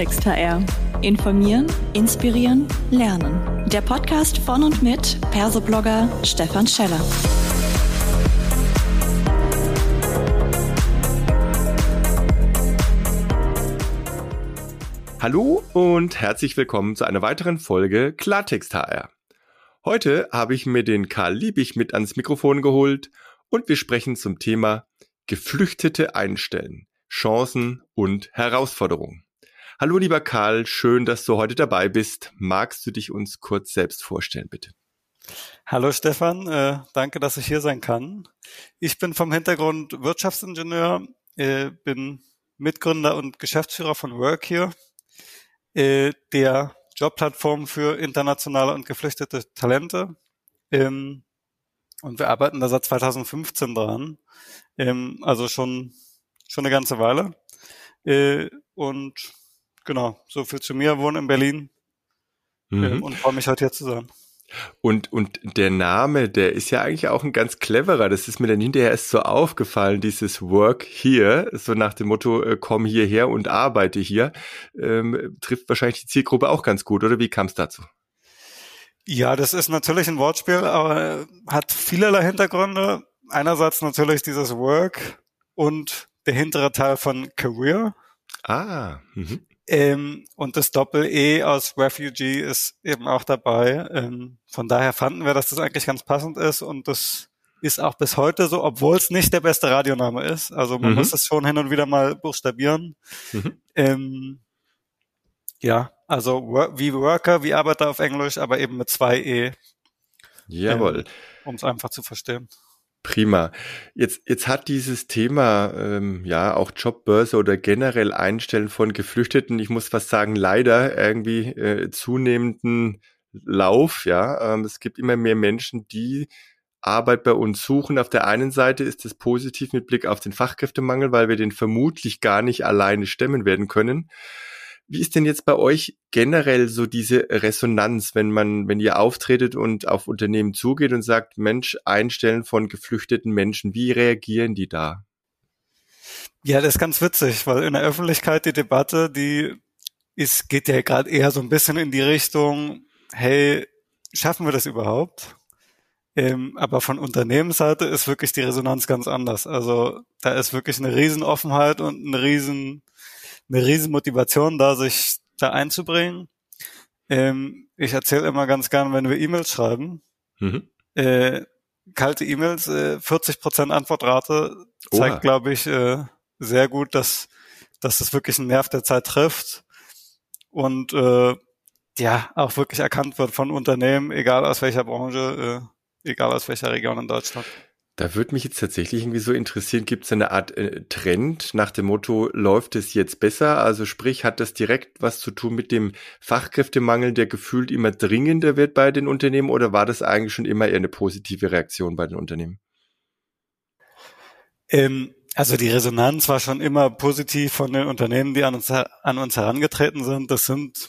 Klartext HR. Informieren, inspirieren, lernen. Der Podcast von und mit Persoblogger Stefan Scheller. Hallo und herzlich willkommen zu einer weiteren Folge Klartext HR. Heute habe ich mir den Karl Liebig mit ans Mikrofon geholt und wir sprechen zum Thema Geflüchtete einstellen. Chancen und Herausforderungen. Hallo lieber Karl, schön, dass du heute dabei bist. Magst du dich uns kurz selbst vorstellen, bitte? Hallo Stefan, äh, danke, dass ich hier sein kann. Ich bin vom Hintergrund Wirtschaftsingenieur, äh, bin Mitgründer und Geschäftsführer von Work here, äh, der Jobplattform für internationale und geflüchtete Talente. Ähm, und wir arbeiten da seit 2015 dran. Ähm, also schon schon eine ganze Weile. Äh, und genau, so viel zu mir, wohne in Berlin mhm. äh, und freue mich heute hier zu sein. Und, und der Name, der ist ja eigentlich auch ein ganz cleverer. Das ist mir dann hinterher erst so aufgefallen, dieses Work here, so nach dem Motto, äh, komm hierher und arbeite hier, ähm, trifft wahrscheinlich die Zielgruppe auch ganz gut, oder wie kam es dazu? Ja, das ist natürlich ein Wortspiel, aber hat vielerlei Hintergründe. Einerseits natürlich dieses Work und der hintere Teil von Career. Ah. Mhm. Ähm, und das Doppel-E aus Refugee ist eben auch dabei. Ähm, von daher fanden wir, dass das eigentlich ganz passend ist und das ist auch bis heute so, obwohl es nicht der beste Radioname ist. Also man mhm. muss es schon hin und wieder mal buchstabieren. Mhm. Ähm, ja, also wie Worker, wie Arbeiter auf Englisch, aber eben mit zwei E. Jawohl. Ähm, um es einfach zu verstehen. Prima. Jetzt, jetzt hat dieses Thema, ähm, ja, auch Jobbörse oder generell Einstellen von Geflüchteten, ich muss fast sagen, leider irgendwie äh, zunehmenden Lauf, ja. Ähm, es gibt immer mehr Menschen, die Arbeit bei uns suchen. Auf der einen Seite ist es positiv mit Blick auf den Fachkräftemangel, weil wir den vermutlich gar nicht alleine stemmen werden können. Wie ist denn jetzt bei euch generell so diese Resonanz, wenn man, wenn ihr auftretet und auf Unternehmen zugeht und sagt, Mensch, einstellen von geflüchteten Menschen, wie reagieren die da? Ja, das ist ganz witzig, weil in der Öffentlichkeit die Debatte, die ist, geht ja gerade eher so ein bisschen in die Richtung, hey, schaffen wir das überhaupt? Ähm, aber von Unternehmensseite ist wirklich die Resonanz ganz anders. Also da ist wirklich eine Riesenoffenheit und eine riesen eine riesen Motivation da, sich da einzubringen. Ähm, ich erzähle immer ganz gern, wenn wir E-Mails schreiben, mhm. äh, kalte E-Mails, äh, 40 Prozent Antwortrate zeigt, glaube ich, äh, sehr gut, dass, dass das wirklich einen Nerv der Zeit trifft und äh, ja auch wirklich erkannt wird von Unternehmen, egal aus welcher Branche, äh, egal aus welcher Region in Deutschland. Da würde mich jetzt tatsächlich irgendwie so interessieren, gibt es eine Art äh, Trend nach dem Motto, läuft es jetzt besser? Also sprich, hat das direkt was zu tun mit dem Fachkräftemangel, der gefühlt immer dringender wird bei den Unternehmen oder war das eigentlich schon immer eher eine positive Reaktion bei den Unternehmen? Ähm, also die Resonanz war schon immer positiv von den Unternehmen, die an uns, an uns herangetreten sind. Das sind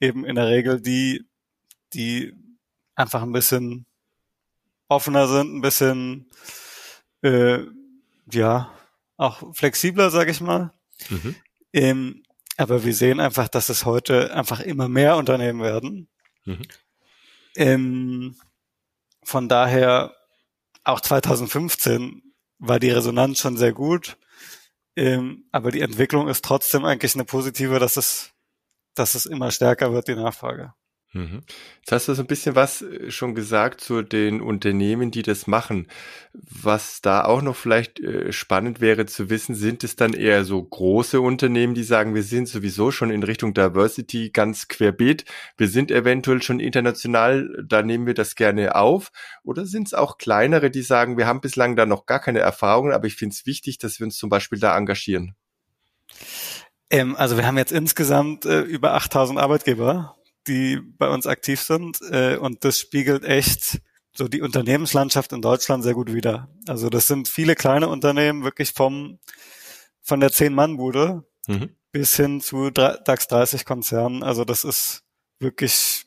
eben in der Regel die, die einfach ein bisschen offener sind, ein bisschen äh, ja auch flexibler, sage ich mal. Mhm. Ähm, aber wir sehen einfach, dass es heute einfach immer mehr Unternehmen werden. Mhm. Ähm, von daher auch 2015 war die Resonanz schon sehr gut. Ähm, aber die Entwicklung ist trotzdem eigentlich eine positive, dass es, dass es immer stärker wird, die Nachfrage. Mhm. Jetzt hast du so ein bisschen was äh, schon gesagt zu den Unternehmen, die das machen. Was da auch noch vielleicht äh, spannend wäre zu wissen, sind es dann eher so große Unternehmen, die sagen, wir sind sowieso schon in Richtung Diversity ganz querbeet, wir sind eventuell schon international, da nehmen wir das gerne auf. Oder sind es auch kleinere, die sagen, wir haben bislang da noch gar keine Erfahrungen, aber ich finde es wichtig, dass wir uns zum Beispiel da engagieren? Ähm, also wir haben jetzt insgesamt äh, über 8000 Arbeitgeber die bei uns aktiv sind. Äh, und das spiegelt echt so die Unternehmenslandschaft in Deutschland sehr gut wider. Also das sind viele kleine Unternehmen, wirklich vom von der Zehn-Mann-Bude mhm. bis hin zu DAX 30 Konzernen. Also das ist wirklich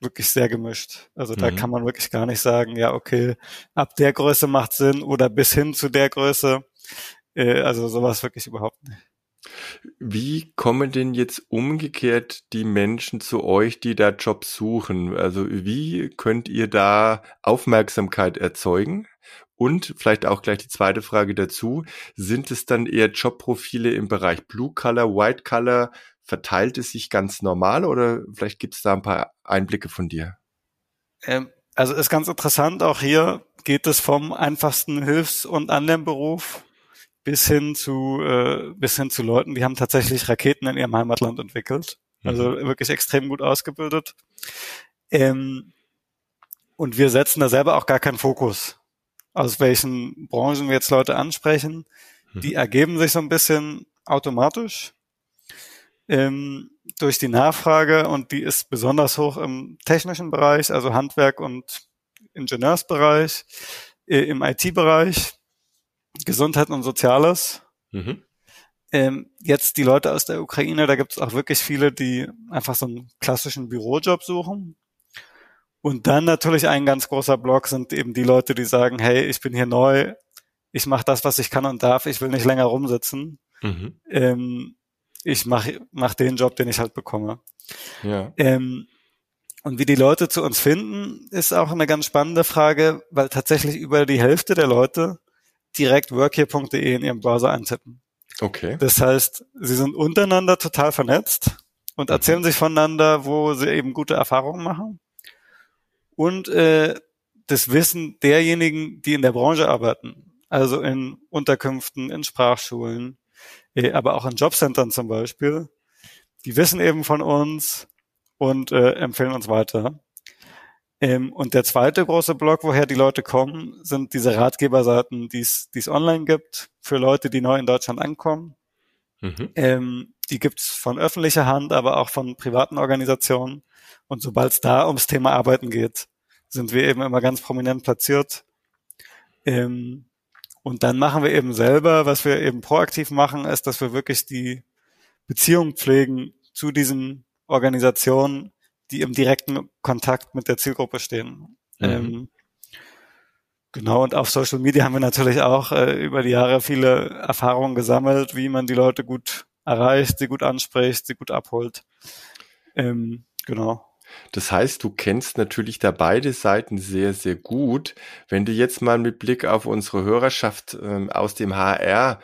wirklich sehr gemischt. Also da mhm. kann man wirklich gar nicht sagen, ja, okay, ab der Größe macht Sinn oder bis hin zu der Größe. Äh, also sowas wirklich überhaupt nicht. Wie kommen denn jetzt umgekehrt die Menschen zu euch, die da Jobs suchen? Also wie könnt ihr da Aufmerksamkeit erzeugen? Und vielleicht auch gleich die zweite Frage dazu. Sind es dann eher Jobprofile im Bereich Blue Color, White Color? Verteilt es sich ganz normal oder vielleicht gibt es da ein paar Einblicke von dir? Ähm, also ist ganz interessant. Auch hier geht es vom einfachsten Hilfs- und Anlernberuf bis hin zu äh, bis hin zu Leuten, die haben tatsächlich Raketen in ihrem Heimatland entwickelt. Also mhm. wirklich extrem gut ausgebildet. Ähm, und wir setzen da selber auch gar keinen Fokus, aus welchen Branchen wir jetzt Leute ansprechen. Mhm. Die ergeben sich so ein bisschen automatisch ähm, durch die Nachfrage und die ist besonders hoch im technischen Bereich, also Handwerk und Ingenieursbereich, äh, im IT-Bereich Gesundheit und Soziales. Mhm. Ähm, jetzt die Leute aus der Ukraine, da gibt es auch wirklich viele, die einfach so einen klassischen Bürojob suchen. Und dann natürlich ein ganz großer Block sind eben die Leute, die sagen, hey, ich bin hier neu, ich mache das, was ich kann und darf, ich will nicht länger rumsitzen. Mhm. Ähm, ich mache mach den Job, den ich halt bekomme. Ja. Ähm, und wie die Leute zu uns finden, ist auch eine ganz spannende Frage, weil tatsächlich über die Hälfte der Leute direkt workhere.de in ihrem Browser eintippen. Okay. Das heißt, sie sind untereinander total vernetzt und erzählen mhm. sich voneinander, wo sie eben gute Erfahrungen machen. Und äh, das Wissen derjenigen, die in der Branche arbeiten, also in Unterkünften, in Sprachschulen, äh, aber auch in Jobcentern zum Beispiel, die wissen eben von uns und äh, empfehlen uns weiter. Ähm, und der zweite große Block, woher die Leute kommen, sind diese Ratgeberseiten, die es online gibt für Leute, die neu in Deutschland ankommen. Mhm. Ähm, die gibt's von öffentlicher Hand, aber auch von privaten Organisationen. Und sobald es da ums Thema Arbeiten geht, sind wir eben immer ganz prominent platziert. Ähm, und dann machen wir eben selber, was wir eben proaktiv machen, ist, dass wir wirklich die Beziehung pflegen zu diesen Organisationen, die im direkten Kontakt mit der Zielgruppe stehen. Mhm. Ähm, genau, und auf Social Media haben wir natürlich auch äh, über die Jahre viele Erfahrungen gesammelt, wie man die Leute gut erreicht, sie gut anspricht, sie gut abholt. Ähm, genau. Das heißt, du kennst natürlich da beide Seiten sehr, sehr gut. Wenn du jetzt mal mit Blick auf unsere Hörerschaft ähm, aus dem HR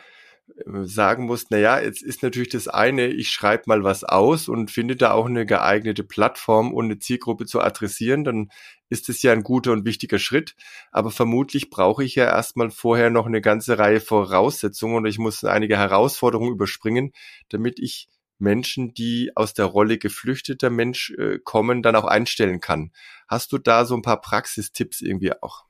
sagen musst, na ja, jetzt ist natürlich das eine, ich schreibe mal was aus und finde da auch eine geeignete Plattform, um eine Zielgruppe zu adressieren, dann ist es ja ein guter und wichtiger Schritt. Aber vermutlich brauche ich ja erstmal vorher noch eine ganze Reihe Voraussetzungen und ich muss einige Herausforderungen überspringen, damit ich Menschen, die aus der Rolle geflüchteter Mensch äh, kommen, dann auch einstellen kann. Hast du da so ein paar Praxistipps irgendwie auch?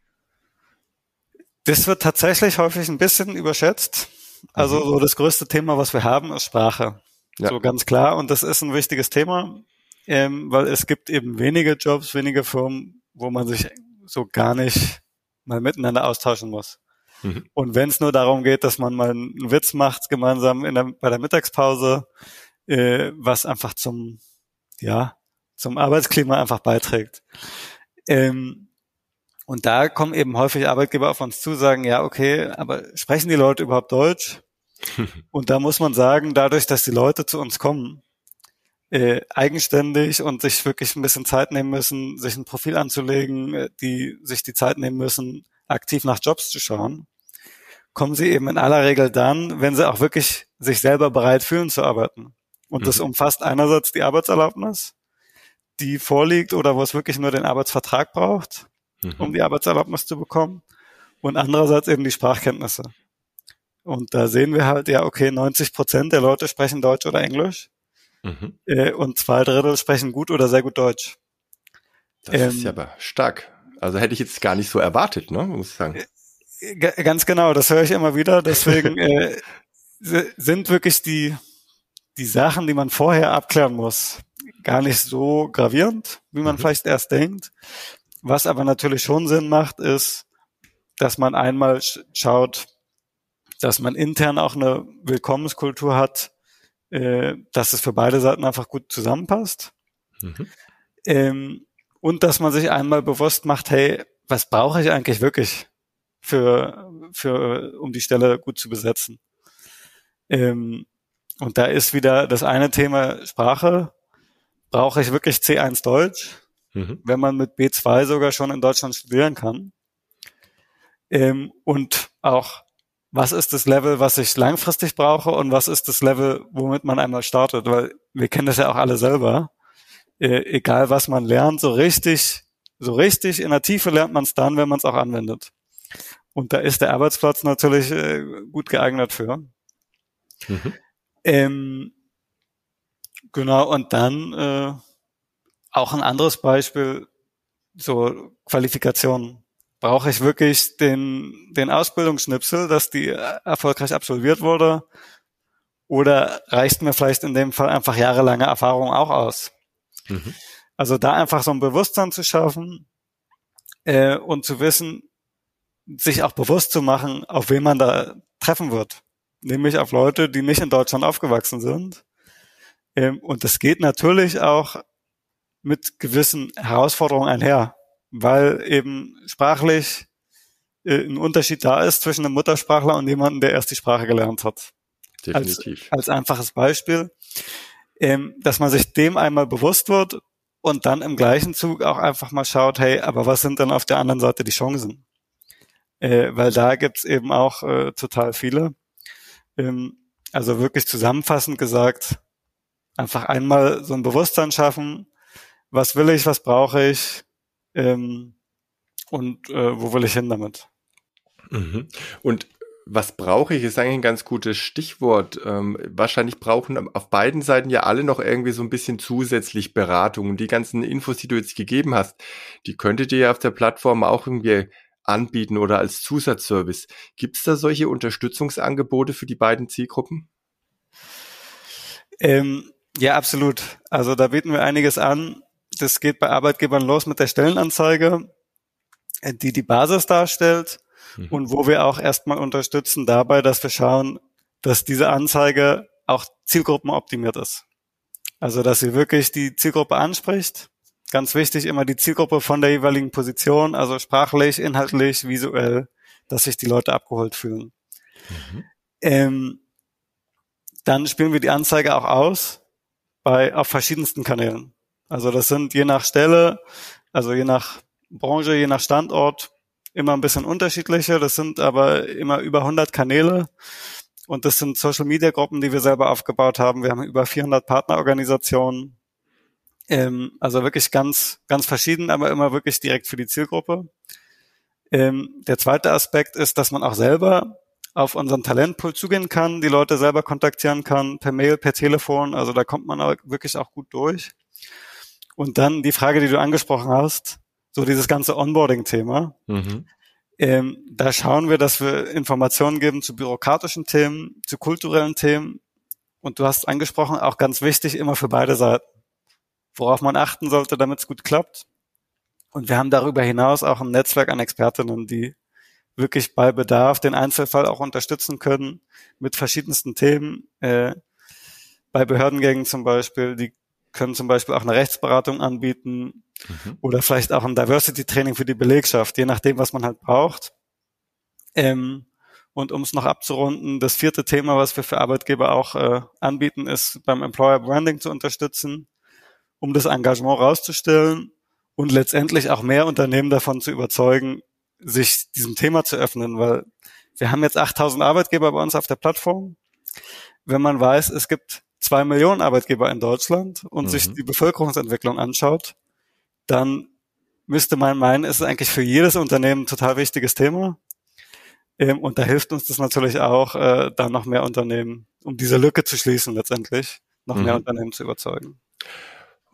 Das wird tatsächlich häufig ein bisschen überschätzt. Also mhm. so das größte Thema, was wir haben, ist Sprache. Ja. So ganz klar. Und das ist ein wichtiges Thema, ähm, weil es gibt eben wenige Jobs, wenige Firmen, wo man sich so gar nicht mal miteinander austauschen muss. Mhm. Und wenn es nur darum geht, dass man mal einen Witz macht gemeinsam in der, bei der Mittagspause, äh, was einfach zum, ja, zum Arbeitsklima einfach beiträgt. Ähm, und da kommen eben häufig Arbeitgeber auf uns zu, sagen, ja, okay, aber sprechen die Leute überhaupt Deutsch? und da muss man sagen, dadurch, dass die Leute zu uns kommen, äh, eigenständig und sich wirklich ein bisschen Zeit nehmen müssen, sich ein Profil anzulegen, äh, die sich die Zeit nehmen müssen, aktiv nach Jobs zu schauen, kommen sie eben in aller Regel dann, wenn sie auch wirklich sich selber bereit fühlen zu arbeiten. Und mhm. das umfasst einerseits die Arbeitserlaubnis, die vorliegt oder wo es wirklich nur den Arbeitsvertrag braucht mhm. um die Arbeitserlaubnis zu bekommen. Und andererseits eben die Sprachkenntnisse. Und da sehen wir halt, ja, okay, 90 Prozent der Leute sprechen Deutsch oder Englisch. Mhm. Äh, und zwei Drittel sprechen gut oder sehr gut Deutsch. Das ähm, ist ja aber stark. Also hätte ich jetzt gar nicht so erwartet, ne, muss ich sagen. Äh, ganz genau, das höre ich immer wieder. Deswegen äh, sind wirklich die, die Sachen, die man vorher abklären muss, gar nicht so gravierend, wie man mhm. vielleicht erst denkt. Was aber natürlich schon Sinn macht, ist, dass man einmal schaut, dass man intern auch eine Willkommenskultur hat, äh, dass es für beide Seiten einfach gut zusammenpasst. Mhm. Ähm, und dass man sich einmal bewusst macht, hey, was brauche ich eigentlich wirklich für, für, um die Stelle gut zu besetzen? Ähm, Und da ist wieder das eine Thema Sprache. Brauche ich wirklich C1 Deutsch, mhm. wenn man mit B2 sogar schon in Deutschland studieren kann? Ähm, und auch, was ist das Level, was ich langfristig brauche und was ist das Level, womit man einmal startet? Weil wir kennen das ja auch alle selber. Äh, egal was man lernt, so richtig, so richtig in der Tiefe lernt man es dann, wenn man es auch anwendet. Und da ist der Arbeitsplatz natürlich äh, gut geeignet für. Mhm. Ähm, genau, und dann äh, auch ein anderes Beispiel, so Qualifikation. Brauche ich wirklich den, den Ausbildungsschnipsel, dass die erfolgreich absolviert wurde? Oder reicht mir vielleicht in dem Fall einfach jahrelange Erfahrung auch aus? Mhm. Also da einfach so ein Bewusstsein zu schaffen äh, und zu wissen, sich auch bewusst zu machen, auf wen man da treffen wird nämlich auf Leute, die nicht in Deutschland aufgewachsen sind. Ähm, und das geht natürlich auch mit gewissen Herausforderungen einher, weil eben sprachlich äh, ein Unterschied da ist zwischen einem Muttersprachler und jemandem, der erst die Sprache gelernt hat. Definitiv. Als, als einfaches Beispiel, ähm, dass man sich dem einmal bewusst wird und dann im gleichen Zug auch einfach mal schaut, hey, aber was sind denn auf der anderen Seite die Chancen? Äh, weil da gibt's eben auch äh, total viele. Ähm, also wirklich zusammenfassend gesagt, einfach einmal so ein Bewusstsein schaffen, was will ich, was brauche ich ähm, und äh, wo will ich hin damit. Mhm. Und was brauche ich, ist eigentlich ein ganz gutes Stichwort. Ähm, wahrscheinlich brauchen auf beiden Seiten ja alle noch irgendwie so ein bisschen zusätzlich Beratung. Und die ganzen Infos, die du jetzt gegeben hast, die könntet ihr ja auf der Plattform auch irgendwie anbieten oder als Zusatzservice. Gibt es da solche Unterstützungsangebote für die beiden Zielgruppen? Ähm, ja, absolut. Also da bieten wir einiges an. Das geht bei Arbeitgebern los mit der Stellenanzeige, äh, die die Basis darstellt mhm. und wo wir auch erstmal unterstützen dabei, dass wir schauen, dass diese Anzeige auch zielgruppenoptimiert ist. Also dass sie wirklich die Zielgruppe anspricht Ganz wichtig immer die Zielgruppe von der jeweiligen Position, also sprachlich, inhaltlich, visuell, dass sich die Leute abgeholt fühlen. Mhm. Ähm, dann spielen wir die Anzeige auch aus bei auf verschiedensten Kanälen. Also das sind je nach Stelle, also je nach Branche, je nach Standort immer ein bisschen unterschiedliche. Das sind aber immer über 100 Kanäle und das sind Social Media Gruppen, die wir selber aufgebaut haben. Wir haben über 400 Partnerorganisationen ähm, also wirklich ganz, ganz verschieden, aber immer wirklich direkt für die Zielgruppe. Ähm, der zweite Aspekt ist, dass man auch selber auf unseren Talentpool zugehen kann, die Leute selber kontaktieren kann, per Mail, per Telefon. Also da kommt man auch wirklich auch gut durch. Und dann die Frage, die du angesprochen hast, so dieses ganze Onboarding-Thema. Mhm. Ähm, da schauen wir, dass wir Informationen geben zu bürokratischen Themen, zu kulturellen Themen. Und du hast angesprochen, auch ganz wichtig, immer für beide Seiten worauf man achten sollte, damit es gut klappt. Und wir haben darüber hinaus auch ein Netzwerk an Expertinnen, die wirklich bei Bedarf den Einzelfall auch unterstützen können mit verschiedensten Themen. Äh, bei Behördengängen zum Beispiel, die können zum Beispiel auch eine Rechtsberatung anbieten mhm. oder vielleicht auch ein Diversity-Training für die Belegschaft, je nachdem, was man halt braucht. Ähm, und um es noch abzurunden, das vierte Thema, was wir für Arbeitgeber auch äh, anbieten, ist beim Employer Branding zu unterstützen um das Engagement rauszustellen und letztendlich auch mehr Unternehmen davon zu überzeugen, sich diesem Thema zu öffnen, weil wir haben jetzt 8000 Arbeitgeber bei uns auf der Plattform. Wenn man weiß, es gibt zwei Millionen Arbeitgeber in Deutschland und mhm. sich die Bevölkerungsentwicklung anschaut, dann müsste man meinen, es ist eigentlich für jedes Unternehmen ein total wichtiges Thema. Ähm, und da hilft uns das natürlich auch, äh, da noch mehr Unternehmen, um diese Lücke zu schließen letztendlich, noch mhm. mehr Unternehmen zu überzeugen.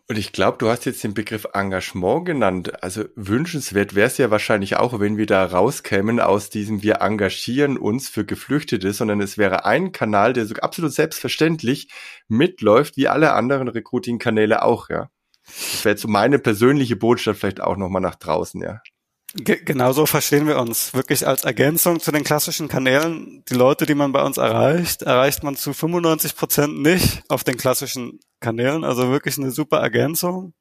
Und ich glaube, du hast jetzt den Begriff Engagement genannt. Also wünschenswert wäre es ja wahrscheinlich auch, wenn wir da rauskämen aus diesem wir engagieren uns für Geflüchtete, sondern es wäre ein Kanal, der so absolut selbstverständlich mitläuft, wie alle anderen Recruiting-Kanäle auch, ja. Das wäre jetzt so meine persönliche Botschaft vielleicht auch nochmal nach draußen, ja. Genauso verstehen wir uns. Wirklich als Ergänzung zu den klassischen Kanälen. Die Leute, die man bei uns erreicht, erreicht man zu 95 Prozent nicht auf den klassischen Kanälen. Also wirklich eine super Ergänzung.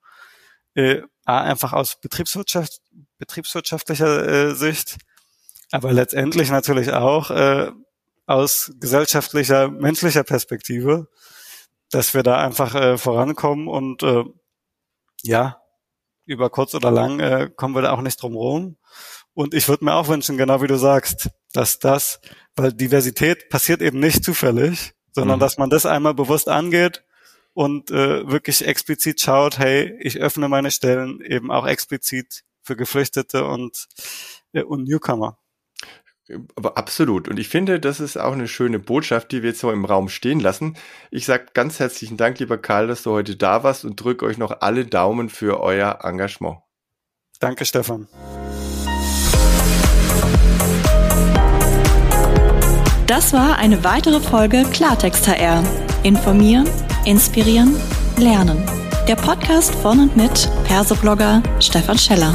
Äh, einfach aus Betriebswirtschaft, betriebswirtschaftlicher äh, Sicht. Aber letztendlich natürlich auch äh, aus gesellschaftlicher, menschlicher Perspektive, dass wir da einfach äh, vorankommen und äh, ja, über kurz oder lang äh, kommen wir da auch nicht drum rum. Und ich würde mir auch wünschen, genau wie du sagst, dass das, weil Diversität passiert eben nicht zufällig, sondern mhm. dass man das einmal bewusst angeht und äh, wirklich explizit schaut, hey, ich öffne meine Stellen eben auch explizit für Geflüchtete und, äh, und Newcomer. Aber absolut. Und ich finde, das ist auch eine schöne Botschaft, die wir jetzt so im Raum stehen lassen. Ich sage ganz herzlichen Dank, lieber Karl, dass du heute da warst und drücke euch noch alle Daumen für euer Engagement. Danke, Stefan. Das war eine weitere Folge Klartext HR. Informieren, inspirieren, lernen. Der Podcast von und mit Persoblogger Stefan Scheller.